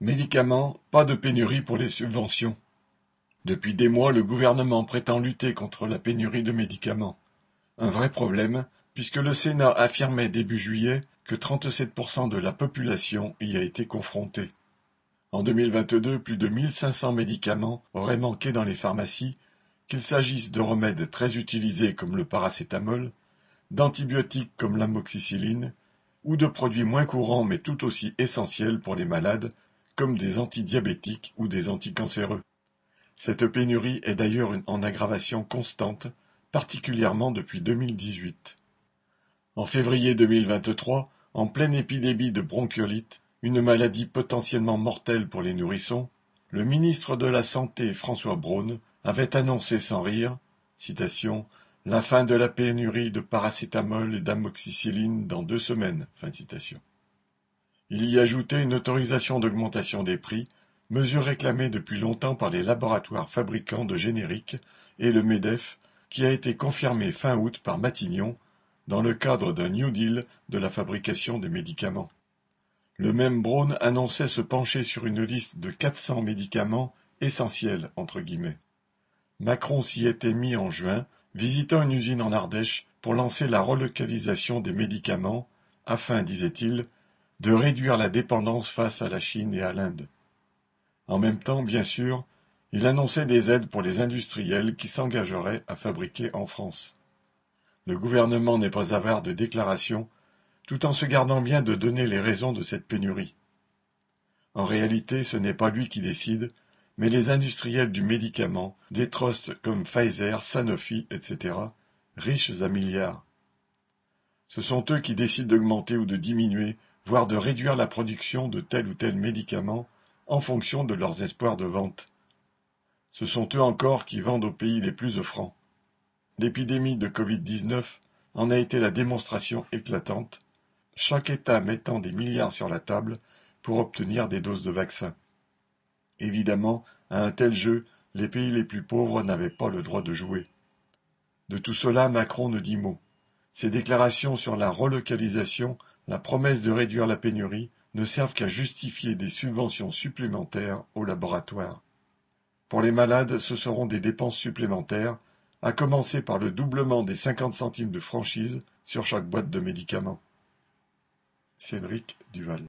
Médicaments, pas de pénurie pour les subventions. Depuis des mois, le gouvernement prétend lutter contre la pénurie de médicaments. Un vrai problème, puisque le Sénat affirmait début juillet que 37% de la population y a été confrontée. En 2022, plus de 1500 médicaments auraient manqué dans les pharmacies, qu'il s'agisse de remèdes très utilisés comme le paracétamol, d'antibiotiques comme l'amoxicilline, ou de produits moins courants mais tout aussi essentiels pour les malades comme des antidiabétiques ou des anticancéreux. Cette pénurie est d'ailleurs en aggravation constante, particulièrement depuis 2018. En février 2023, en pleine épidémie de bronchiolite, une maladie potentiellement mortelle pour les nourrissons, le ministre de la Santé François Braun avait annoncé sans rire la fin de la pénurie de paracétamol et d'amoxicilline dans deux semaines. Il y ajoutait une autorisation d'augmentation des prix, mesure réclamée depuis longtemps par les laboratoires fabricants de génériques et le MEDEF, qui a été confirmée fin août par Matignon dans le cadre d'un New Deal de la fabrication des médicaments. Le même Braun annonçait se pencher sur une liste de 400 médicaments essentiels entre guillemets. Macron s'y était mis en juin, visitant une usine en Ardèche pour lancer la relocalisation des médicaments afin, disait-il, de réduire la dépendance face à la Chine et à l'Inde. En même temps, bien sûr, il annonçait des aides pour les industriels qui s'engageraient à fabriquer en France. Le gouvernement n'est pas avare de déclarations, tout en se gardant bien de donner les raisons de cette pénurie. En réalité, ce n'est pas lui qui décide, mais les industriels du médicament, des trusts comme Pfizer, Sanofi, etc., riches à milliards. Ce sont eux qui décident d'augmenter ou de diminuer voire de réduire la production de tel ou tel médicament en fonction de leurs espoirs de vente. Ce sont eux encore qui vendent aux pays les plus offrants. L'épidémie de Covid-19 en a été la démonstration éclatante, chaque État mettant des milliards sur la table pour obtenir des doses de vaccins. Évidemment, à un tel jeu, les pays les plus pauvres n'avaient pas le droit de jouer. De tout cela, Macron ne dit mot. Ses déclarations sur la relocalisation la promesse de réduire la pénurie ne servent qu'à justifier des subventions supplémentaires aux laboratoires. Pour les malades, ce seront des dépenses supplémentaires, à commencer par le doublement des 50 centimes de franchise sur chaque boîte de médicaments. Cédric Duval